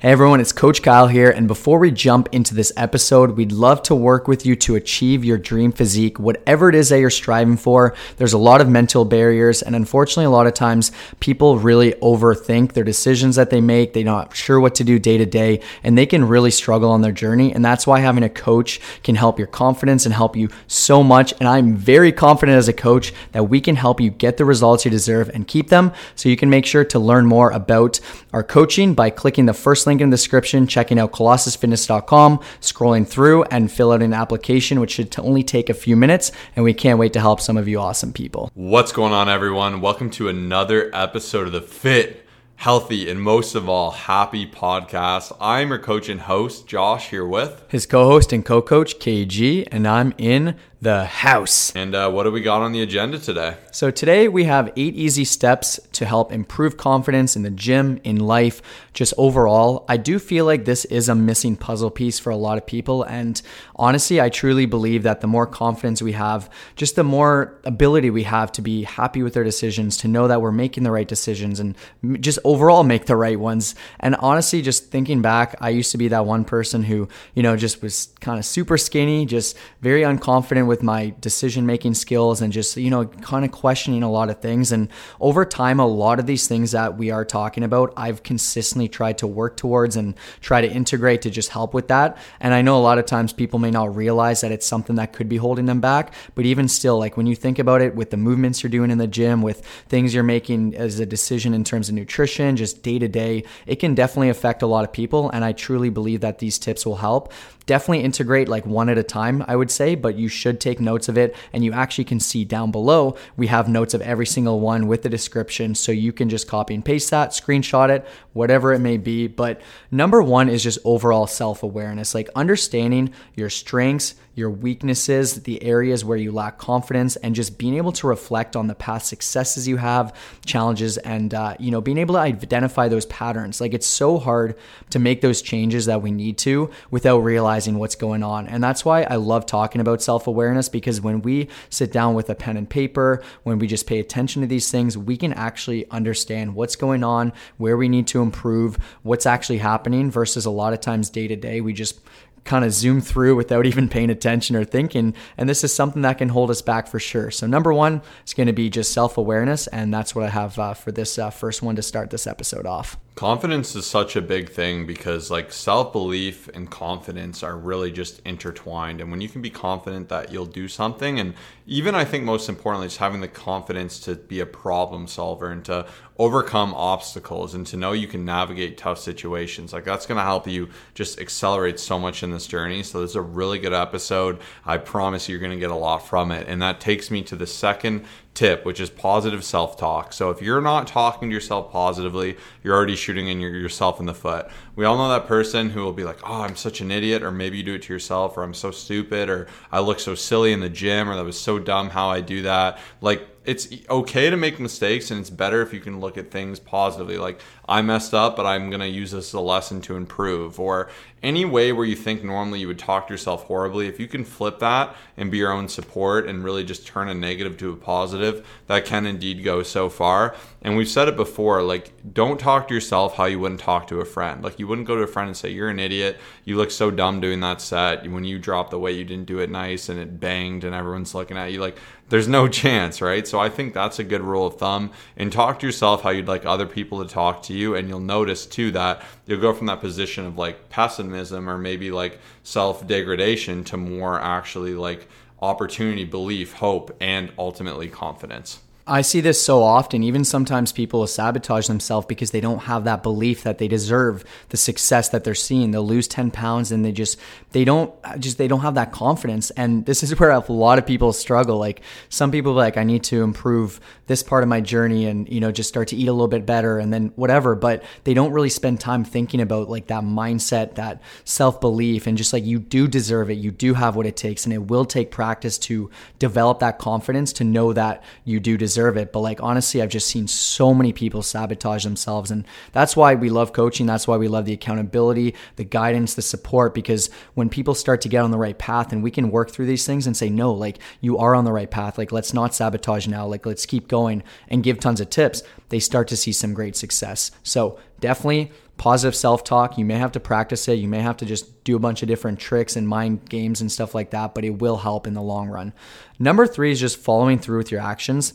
Hey everyone, it's Coach Kyle here. And before we jump into this episode, we'd love to work with you to achieve your dream physique, whatever it is that you're striving for. There's a lot of mental barriers, and unfortunately, a lot of times people really overthink their decisions that they make. They're not sure what to do day to day, and they can really struggle on their journey. And that's why having a coach can help your confidence and help you so much. And I'm very confident as a coach that we can help you get the results you deserve and keep them. So you can make sure to learn more about our coaching by clicking the first link in the description, checking out colossusfitness.com, scrolling through, and fill out an application, which should only take a few minutes. And we can't wait to help some of you awesome people. What's going on, everyone? Welcome to another episode of the Fit, Healthy, and most of all, Happy podcast. I'm your coach and host, Josh, here with his co host and co coach, KG, and I'm in the house. And uh, what do we got on the agenda today? So, today we have eight easy steps to help improve confidence in the gym, in life, just overall. I do feel like this is a missing puzzle piece for a lot of people. And honestly, I truly believe that the more confidence we have, just the more ability we have to be happy with our decisions, to know that we're making the right decisions and just overall make the right ones. And honestly, just thinking back, I used to be that one person who, you know, just was kind of super skinny, just very unconfident with my decision making skills and just, you know, kind of questioning a lot of things. And over time, a lot of these things that we are talking about, I've consistently tried to work towards and try to integrate to just help with that. And I know a lot of times people may not realize that it's something that could be holding them back. But even still, like when you think about it with the movements you're doing in the gym, with things you're making as a decision in terms of nutrition, just day to day, it can definitely affect a lot of people. And I truly believe that these tips will help definitely integrate like one at a time, I would say, but you should take notes of it. And you actually can see down below, we have notes of every single one with the description. So you can just copy and paste that, screenshot it, whatever it may be. But number one is just overall self awareness, like understanding your strengths, your weaknesses, the areas where you lack confidence, and just being able to reflect on the past successes you have, challenges, and uh, you know being able to identify those patterns. Like it's so hard to make those changes that we need to without realizing what's going on, and that's why I love talking about self awareness because when we sit down with a pen and paper, when we just pay attention to these things, we can actually understand what's going on, where we need to improve, what's actually happening. Versus a lot of times day to day, we just kind of zoom through without even paying attention or thinking. And this is something that can hold us back for sure. So, number one is going to be just self awareness. And that's what I have uh, for this uh, first one to start this episode off. Confidence is such a big thing because, like, self belief and confidence are really just intertwined. And when you can be confident that you'll do something, and even I think most importantly, just having the confidence to be a problem solver and to overcome obstacles and to know you can navigate tough situations, like, that's going to help you just accelerate so much in this journey. So, this is a really good episode. I promise you're going to get a lot from it. And that takes me to the second tip, which is positive self talk. So if you're not talking to yourself positively, you're already shooting in your, yourself in the foot. We all know that person who will be like, oh, I'm such an idiot, or maybe you do it to yourself, or I'm so stupid, or I look so silly in the gym, or that was so dumb how I do that. Like, it's okay to make mistakes and it's better if you can look at things positively like i messed up but i'm going to use this as a lesson to improve or any way where you think normally you would talk to yourself horribly if you can flip that and be your own support and really just turn a negative to a positive that can indeed go so far and we've said it before like don't talk to yourself how you wouldn't talk to a friend like you wouldn't go to a friend and say you're an idiot you look so dumb doing that set when you dropped the weight you didn't do it nice and it banged and everyone's looking at you like there's no chance, right? So I think that's a good rule of thumb. And talk to yourself how you'd like other people to talk to you. And you'll notice too that you'll go from that position of like pessimism or maybe like self degradation to more actually like opportunity, belief, hope, and ultimately confidence. I see this so often. Even sometimes people will sabotage themselves because they don't have that belief that they deserve the success that they're seeing. They'll lose 10 pounds and they just, they don't, just, they don't have that confidence. And this is where a lot of people struggle. Like some people like, I need to improve this part of my journey and, you know, just start to eat a little bit better and then whatever. But they don't really spend time thinking about like that mindset, that self belief, and just like you do deserve it. You do have what it takes. And it will take practice to develop that confidence to know that you do deserve deserve it. But like honestly, I've just seen so many people sabotage themselves. And that's why we love coaching. That's why we love the accountability, the guidance, the support, because when people start to get on the right path and we can work through these things and say, no, like you are on the right path. Like let's not sabotage now. Like let's keep going and give tons of tips. They start to see some great success. So definitely positive self talk. You may have to practice it. You may have to just do a bunch of different tricks and mind games and stuff like that, but it will help in the long run. Number three is just following through with your actions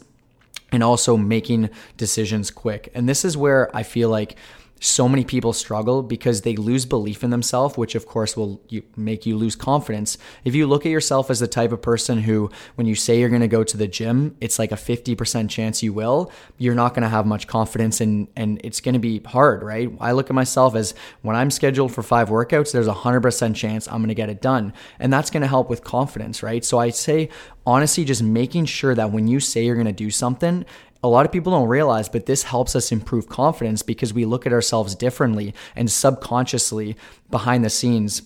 and also making decisions quick. And this is where I feel like so many people struggle because they lose belief in themselves, which of course will make you lose confidence. If you look at yourself as the type of person who, when you say you're going to go to the gym, it's like a 50% chance you will, you're not going to have much confidence and, and it's going to be hard, right? I look at myself as when I'm scheduled for five workouts, there's a 100% chance I'm going to get it done. And that's going to help with confidence, right? So I say, honestly, just making sure that when you say you're going to do something, a lot of people don't realize, but this helps us improve confidence because we look at ourselves differently and subconsciously behind the scenes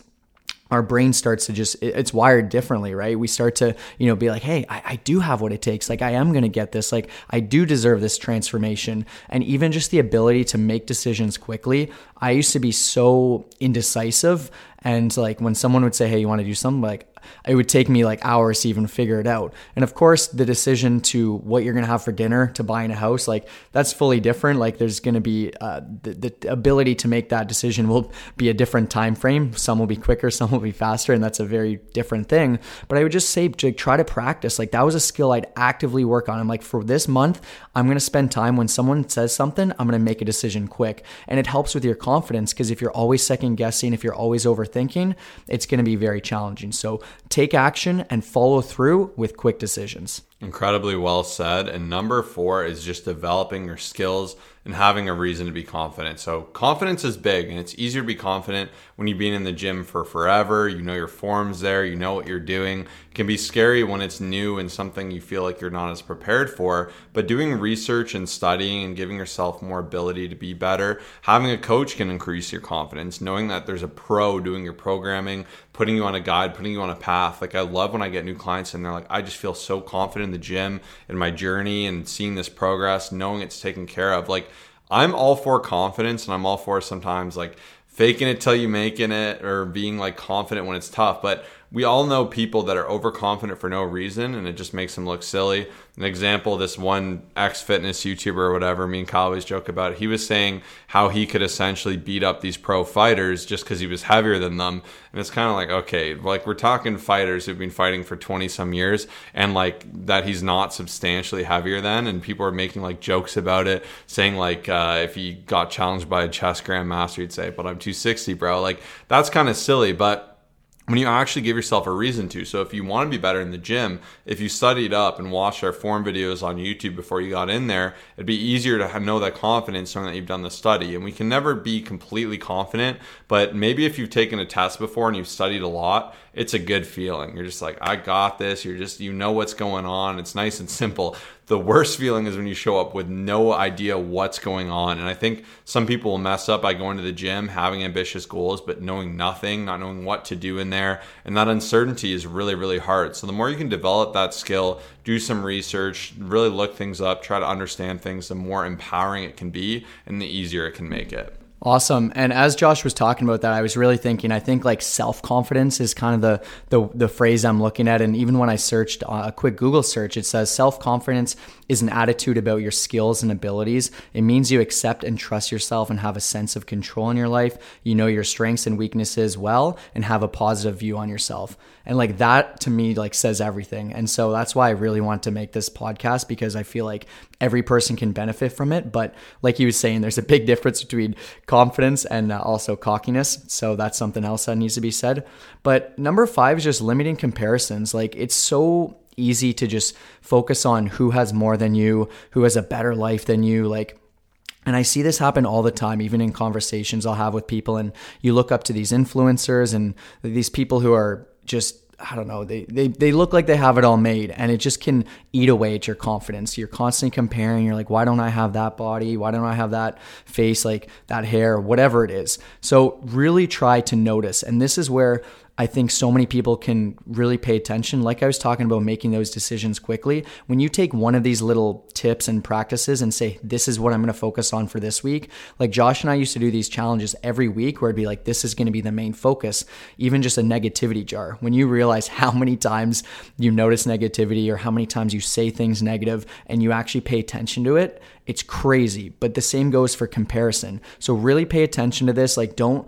our brain starts to just it's wired differently right? We start to you know be like hey i, I do have what it takes. Like i am going to get this. Like i do deserve this transformation. And even just the ability to make decisions quickly i used to be so indecisive and like when someone would say hey you want to do something like it would take me like hours to even figure it out. And of course, the decision to what you're to have for dinner, to buying a house, like that's fully different. Like there's to be uh, the, the ability to make that decision will be a different time frame. Some will be quicker, some will be faster, and that's a very different thing. But I would just say to try to practice. Like that was a skill I'd actively work on. I'm like for this month, I'm to spend time when someone says something, I'm to make a decision quick, and it helps with your confidence because if you're always second guessing, if you're always overthinking, it's going to be very challenging. So take action and follow through with quick decisions. Incredibly well said. And number four is just developing your skills and having a reason to be confident. So, confidence is big and it's easier to be confident when you've been in the gym for forever. You know your form's there, you know what you're doing. Can be scary when it's new and something you feel like you're not as prepared for. But doing research and studying and giving yourself more ability to be better, having a coach can increase your confidence. Knowing that there's a pro doing your programming, putting you on a guide, putting you on a path. Like, I love when I get new clients and they're like, I just feel so confident in the gym, in my journey, and seeing this progress, knowing it's taken care of. Like, I'm all for confidence and I'm all for sometimes like faking it till you making it or being like confident when it's tough. But we all know people that are overconfident for no reason and it just makes them look silly. An example, this one ex fitness YouTuber or whatever, me and Kyle always joke about, it, he was saying how he could essentially beat up these pro fighters just because he was heavier than them. And it's kind of like, okay, like we're talking fighters who've been fighting for 20 some years and like that he's not substantially heavier than. And people are making like jokes about it, saying like uh, if he got challenged by a chess grandmaster, he'd say, but I'm 260, bro. Like that's kind of silly. But when you actually give yourself a reason to. So if you want to be better in the gym, if you studied up and watched our form videos on YouTube before you got in there, it'd be easier to know that confidence knowing that you've done the study. And we can never be completely confident, but maybe if you've taken a test before and you've studied a lot, it's a good feeling. You're just like, I got this. You're just, you know what's going on. It's nice and simple. The worst feeling is when you show up with no idea what's going on. And I think some people will mess up by going to the gym, having ambitious goals, but knowing nothing, not knowing what to do in there. And that uncertainty is really, really hard. So the more you can develop that skill, do some research, really look things up, try to understand things, the more empowering it can be and the easier it can make it. Awesome. And as Josh was talking about that, I was really thinking. I think like self confidence is kind of the, the the phrase I'm looking at. And even when I searched uh, a quick Google search, it says self confidence is an attitude about your skills and abilities. It means you accept and trust yourself and have a sense of control in your life. You know your strengths and weaknesses well, and have a positive view on yourself. And like that to me like says everything. And so that's why I really want to make this podcast because I feel like every person can benefit from it. But like he was saying, there's a big difference between confidence and uh, also cockiness. So that's something else that needs to be said. But number five is just limiting comparisons. Like it's so easy to just focus on who has more than you, who has a better life than you. Like, and I see this happen all the time, even in conversations I'll have with people. And you look up to these influencers and these people who are just I don't know, they, they they look like they have it all made and it just can eat away at your confidence. You're constantly comparing, you're like, why don't I have that body? Why don't I have that face, like that hair, whatever it is. So really try to notice. And this is where I think so many people can really pay attention. Like I was talking about making those decisions quickly. When you take one of these little tips and practices and say, this is what I'm going to focus on for this week, like Josh and I used to do these challenges every week where it'd be like, this is going to be the main focus, even just a negativity jar. When you realize how many times you notice negativity or how many times you say things negative and you actually pay attention to it, it's crazy. But the same goes for comparison. So really pay attention to this. Like, don't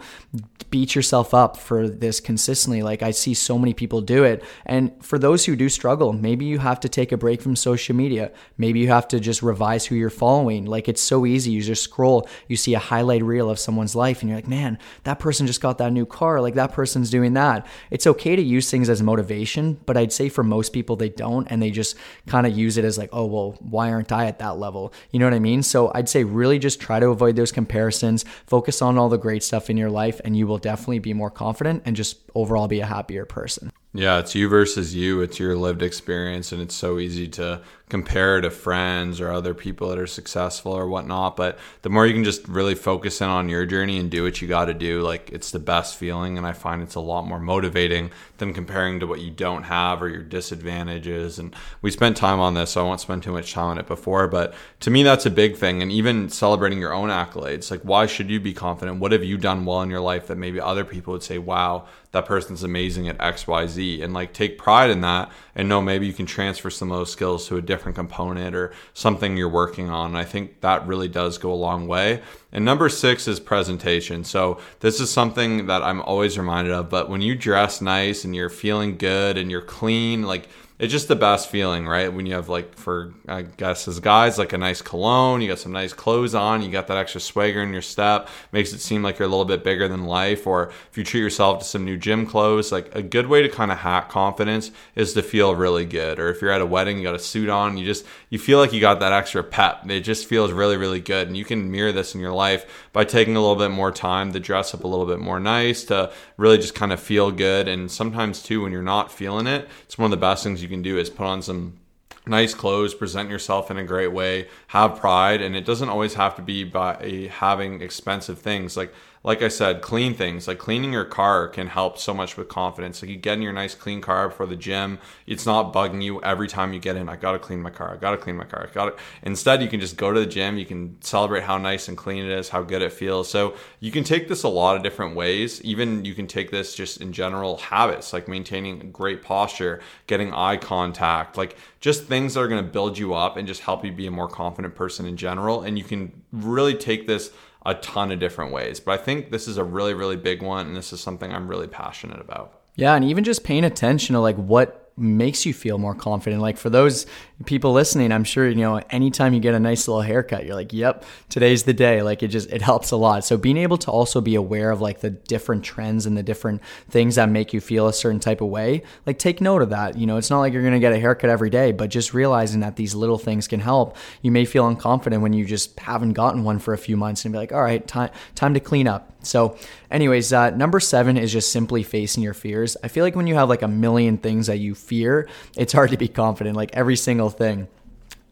beat yourself up for this consistently. Like, I see so many people do it. And for those who do struggle, maybe you have to take a break from social media. Maybe you have to just revise who you're following. Like, it's so easy. You just scroll, you see a highlight reel of someone's life, and you're like, man, that person just got that new car. Like, that person's doing that. It's okay to use things as motivation, but I'd say for most people, they don't. And they just kind of use it as like, oh, well, why aren't I at that level? You know what I mean? So I'd say really just try to avoid those comparisons, focus on all the great stuff in your life, and you will definitely be more confident and just overall be a happier person. Yeah, it's you versus you. It's your lived experience, and it's so easy to compare to friends or other people that are successful or whatnot. But the more you can just really focus in on your journey and do what you got to do, like it's the best feeling. And I find it's a lot more motivating than comparing to what you don't have or your disadvantages. And we spent time on this, so I won't spend too much time on it before. But to me, that's a big thing. And even celebrating your own accolades, like why should you be confident? What have you done well in your life that maybe other people would say, wow, that person's amazing at XYZ and like take pride in that and know maybe you can transfer some of those skills to a different component or something you're working on. I think that really does go a long way. And number six is presentation. So this is something that I'm always reminded of. But when you dress nice and you're feeling good and you're clean, like it's just the best feeling, right? When you have like for I guess as guys like a nice cologne, you got some nice clothes on, you got that extra swagger in your step, makes it seem like you're a little bit bigger than life. Or if you treat yourself to some new gym clothes, like a good way to kind of hack confidence is to feel really good. Or if you're at a wedding, you got a suit on, you just you feel like you got that extra pep. It just feels really really good, and you can mirror this in your life by taking a little bit more time to dress up a little bit more nice to really just kind of feel good. And sometimes too, when you're not feeling it, it's one of the best things you can do is put on some nice clothes, present yourself in a great way, have pride, and it doesn't always have to be by having expensive things. Like like I said, clean things like cleaning your car can help so much with confidence. Like you get in your nice clean car before the gym, it's not bugging you every time you get in. I gotta clean my car. I gotta clean my car. I got it. Instead, you can just go to the gym. You can celebrate how nice and clean it is, how good it feels. So you can take this a lot of different ways. Even you can take this just in general habits, like maintaining great posture, getting eye contact, like just things that are gonna build you up and just help you be a more confident person in general. And you can really take this a ton of different ways. But I think this is a really, really big one, and this is something I'm really passionate about. Yeah, and even just paying attention to like what makes you feel more confident. Like for those people listening, I'm sure, you know, anytime you get a nice little haircut, you're like, yep, today's the day. Like it just, it helps a lot. So being able to also be aware of like the different trends and the different things that make you feel a certain type of way, like take note of that. You know, it's not like you're going to get a haircut every day, but just realizing that these little things can help. You may feel unconfident when you just haven't gotten one for a few months and be like, all right, time, time to clean up. So, anyways, uh, number seven is just simply facing your fears. I feel like when you have like a million things that you fear, it's hard to be confident, like every single thing.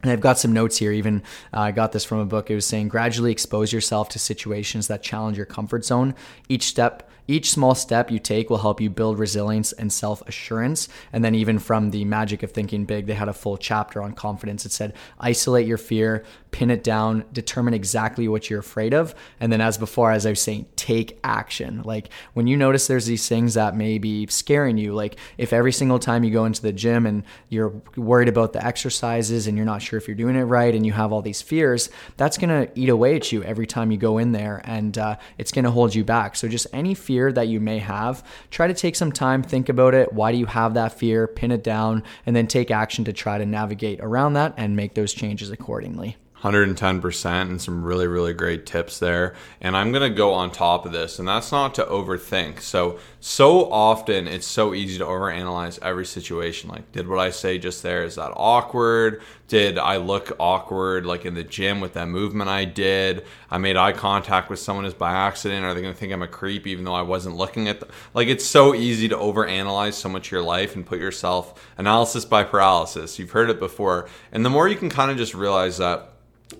And I've got some notes here. Even uh, I got this from a book. It was saying gradually expose yourself to situations that challenge your comfort zone. Each step each small step you take will help you build resilience and self assurance. And then, even from the Magic of Thinking Big, they had a full chapter on confidence. It said, isolate your fear, pin it down, determine exactly what you're afraid of. And then, as before, as I was saying, take action. Like when you notice there's these things that may be scaring you, like if every single time you go into the gym and you're worried about the exercises and you're not sure if you're doing it right and you have all these fears, that's going to eat away at you every time you go in there and uh, it's going to hold you back. So, just any fear fear that you may have, try to take some time, think about it. Why do you have that fear? Pin it down, and then take action to try to navigate around that and make those changes accordingly. 110% and some really really great tips there. And i'm going to go on top of this and that's not to overthink. So so often it's so easy to overanalyze every situation. Like did what i say just there is that awkward? Did i look awkward like in the gym with that movement i did? I made eye contact with someone just by accident? Are they going to think i'm a creep even though i wasn't looking at them like it's so easy to overanalyze so much of your life and put yourself analysis by paralysis. You've heard it before. And the more you can kind of just realize that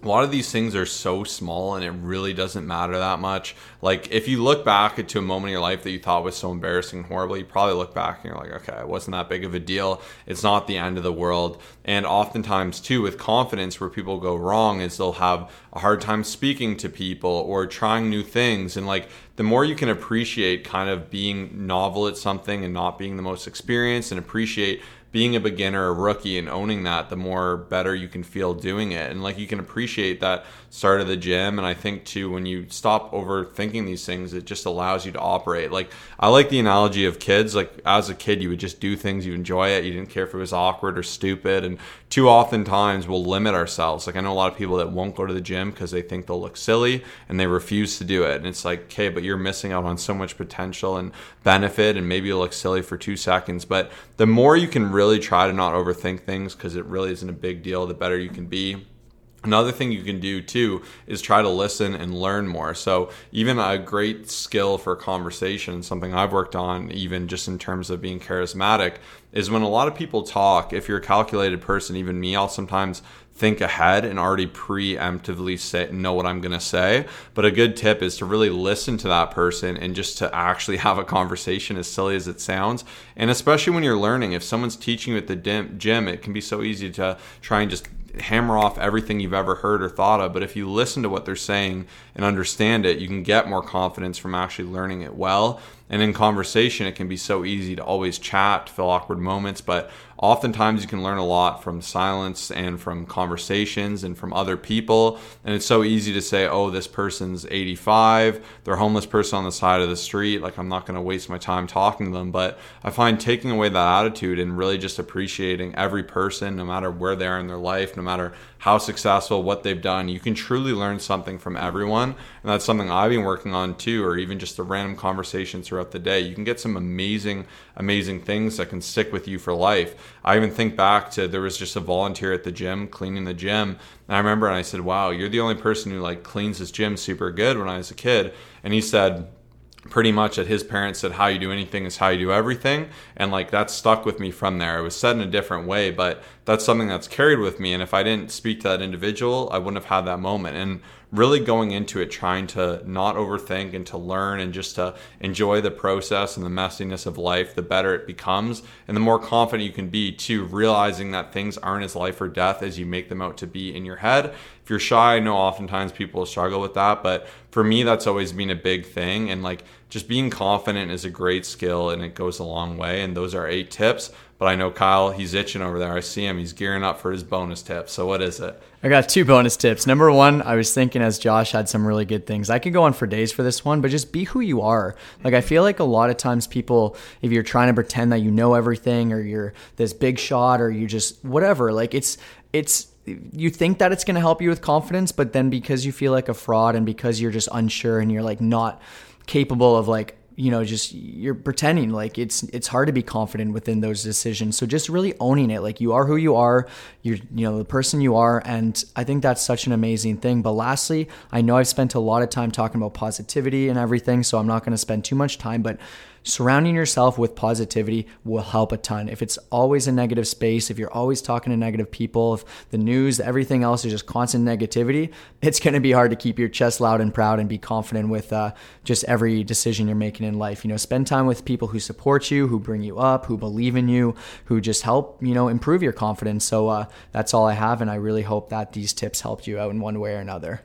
a lot of these things are so small and it really doesn't matter that much. Like if you look back to a moment in your life that you thought was so embarrassing, and horrible, you probably look back and you're like, okay, it wasn't that big of a deal. It's not the end of the world. And oftentimes too, with confidence, where people go wrong is they'll have a hard time speaking to people or trying new things. And like the more you can appreciate kind of being novel at something and not being the most experienced and appreciate being a beginner, a rookie, and owning that, the more better you can feel doing it. And like you can appreciate that start of the gym. And I think too, when you stop overthinking these things, it just allows you to operate. Like I like the analogy of kids. Like as a kid, you would just do things, you enjoy it. You didn't care if it was awkward or stupid. And too often times we'll limit ourselves. Like I know a lot of people that won't go to the gym because they think they'll look silly and they refuse to do it. And it's like, okay, but you're missing out on so much potential and benefit. And maybe you'll look silly for two seconds. But the more you can really try to not overthink things because it really isn't a big deal, the better you can be. Another thing you can do too is try to listen and learn more. So, even a great skill for conversation, something I've worked on, even just in terms of being charismatic, is when a lot of people talk. If you're a calculated person, even me, I'll sometimes think ahead and already preemptively say know what I'm going to say. But a good tip is to really listen to that person and just to actually have a conversation as silly as it sounds. And especially when you're learning, if someone's teaching you at the gym, it can be so easy to try and just hammer off everything you've ever heard or thought of. But if you listen to what they're saying and understand it, you can get more confidence from actually learning it well. And in conversation, it can be so easy to always chat, fill awkward moments, but oftentimes you can learn a lot from silence and from conversations and from other people. And it's so easy to say, oh, this person's 85, they're a homeless person on the side of the street. Like, I'm not going to waste my time talking to them. But I find taking away that attitude and really just appreciating every person, no matter where they are in their life, no matter how successful, what they've done, you can truly learn something from everyone. And that's something I've been working on too, or even just the random conversation throughout the day. You can get some amazing, amazing things that can stick with you for life. I even think back to there was just a volunteer at the gym cleaning the gym. And I remember and I said, Wow, you're the only person who like cleans this gym super good when I was a kid. And he said, pretty much that his parents said how you do anything is how you do everything. And like that stuck with me from there. It was said in a different way but that's something that's carried with me. And if i didn't speak to that individual i wouldn't have had that moment. And really going into it trying to not overthink and to learn and just to enjoy the process and the messiness of life the better it becomes and the more confident you can be to realizing that things aren't as life or death as you make them out to be in your head if you're shy i know oftentimes people struggle with that but for me that's always been a big thing and like just being confident is a great skill and it goes a long way and those are eight tips but I know Kyle, he's itching over there. I see him. He's gearing up for his bonus tip. So what is it? I got two bonus tips. Number one, I was thinking as Josh had some really good things. I could go on for days for this one, but just be who you are. Like I feel like a lot of times people, if you're trying to pretend that you know everything or you're this big shot or you just whatever, like it's it's you think that it's going to help you with confidence, but then because you feel like a fraud and because you're just unsure and you're like not capable of like you know just you're pretending like it's it's hard to be confident within those decisions. So just really owning it. Like you are who you are. You're you know the person you are. And i think that's such an amazing thing. But lastly i know i've spent a lot of time talking about positivity and everything so i'm not going to spend too much time but surrounding yourself with positivity will help a ton. If it's always a negative space, if you're always talking to negative people, if the news, everything else is just constant negativity, it's going to be hard to keep your chest loud and proud and be confident with uh, just every decision you're making in life. You know, spend time with people who support you, who bring you up, who believe in you, who just help, you know, improve your confidence. So uh, that's all I have. And I really hope that these tips helped you out in one way or another.